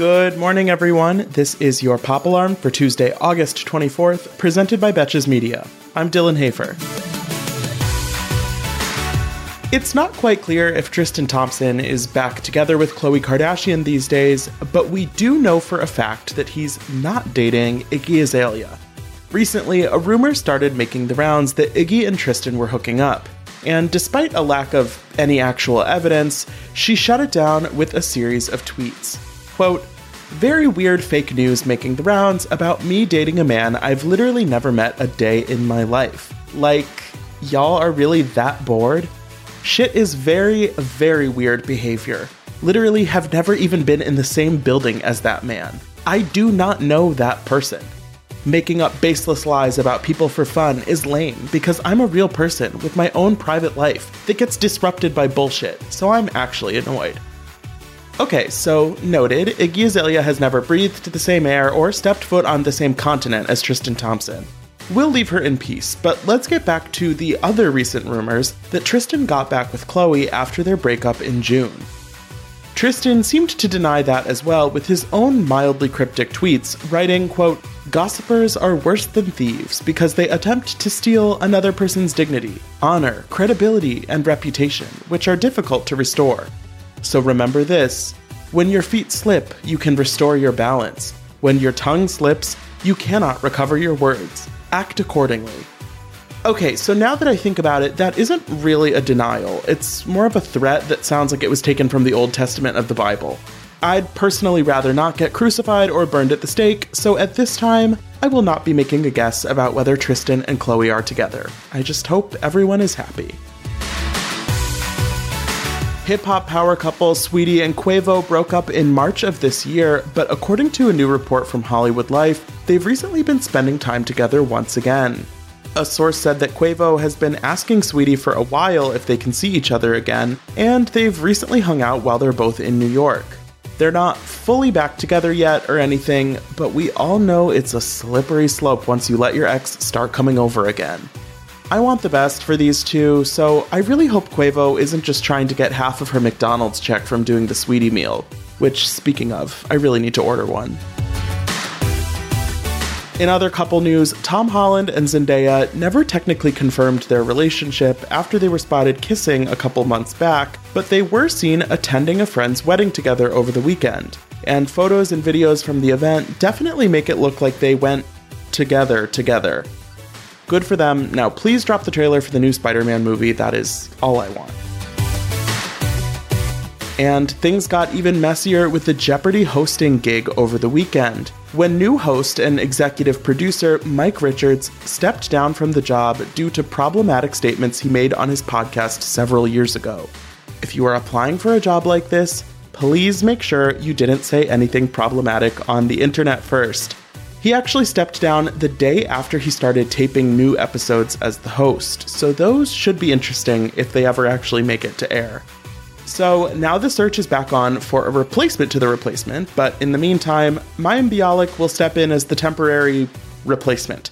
Good morning, everyone. This is your Pop Alarm for Tuesday, August 24th, presented by Betches Media. I'm Dylan Hafer. It's not quite clear if Tristan Thompson is back together with Khloe Kardashian these days, but we do know for a fact that he's not dating Iggy Azalea. Recently, a rumor started making the rounds that Iggy and Tristan were hooking up, and despite a lack of any actual evidence, she shut it down with a series of tweets. Quote, very weird fake news making the rounds about me dating a man I've literally never met a day in my life. Like, y'all are really that bored? Shit is very, very weird behavior. Literally have never even been in the same building as that man. I do not know that person. Making up baseless lies about people for fun is lame because I'm a real person with my own private life that gets disrupted by bullshit, so I'm actually annoyed. Okay, so noted, Iggy Azalea has never breathed the same air or stepped foot on the same continent as Tristan Thompson. We'll leave her in peace, but let's get back to the other recent rumors that Tristan got back with Khloe after their breakup in June. Tristan seemed to deny that as well with his own mildly cryptic tweets, writing, quote, Gossipers are worse than thieves because they attempt to steal another person's dignity, honor, credibility, and reputation, which are difficult to restore. So remember this when your feet slip, you can restore your balance. When your tongue slips, you cannot recover your words act accordingly. Okay, so now that I think about it, that isn't really a denial. It's more of a threat that sounds like it was taken from the Old Testament of the Bible. I'd personally rather not get crucified or burned at the stake, so at this time, I will not be making a guess about whether Tristan and Khloe are together. I just hope everyone is happy. Hip hop power couple Saweetie and Quavo broke up in March of this year, but according to a new report from Hollywood Life, they've recently been spending time together once again. A source said that Quavo has been asking Saweetie for a while if they can see each other again, and they've recently hung out while they're both in New York. They're not fully back together yet or anything, but we all know it's a slippery slope once you let your ex start coming over again. I want the best for these two, so I really hope Quavo isn't just trying to get half of her McDonald's check from doing the Saweetie meal, which, speaking of, I really need to order one. In other couple news, Tom Holland and Zendaya never technically confirmed their relationship after they were spotted kissing a couple months back, but they were seen attending a friend's wedding together over the weekend. And photos and videos from the event definitely make it look like they went together together. Good for them. Now, please drop the trailer for the new Spider Man movie. That is all I want. And things got even messier with the Jeopardy hosting gig over the weekend, when new host and executive producer Mike Richards stepped down from the job due to problematic statements he made on his podcast several years ago. If you are applying for a job like this, please make sure you didn't say anything problematic on the internet first. He actually stepped down the day after he started taping new episodes as the host, so those should be interesting if they ever actually make it to air. So now the search is back on for a replacement to the replacement, but in the meantime, Mayim Bialik will step in as the temporary replacement.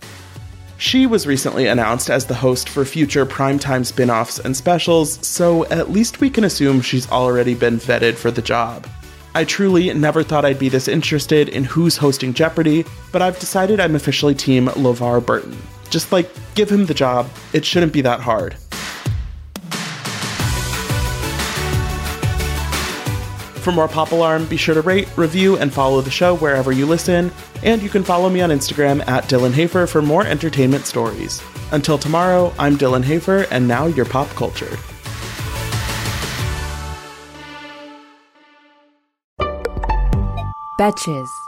She was recently announced as the host for future primetime spin offs and specials, so at least we can assume she's already been vetted for the job. I truly never thought I'd be this interested in who's hosting Jeopardy, but I've decided I'm officially Team LeVar Burton. Just like, give him the job, it shouldn't be that hard. For more Pop Alarm, be sure to rate, review, and follow the show wherever you listen, and you can follow me on Instagram at Dylan Hafer for more entertainment stories. Until tomorrow, I'm Dylan Hafer, and now you're pop cultured. Betches.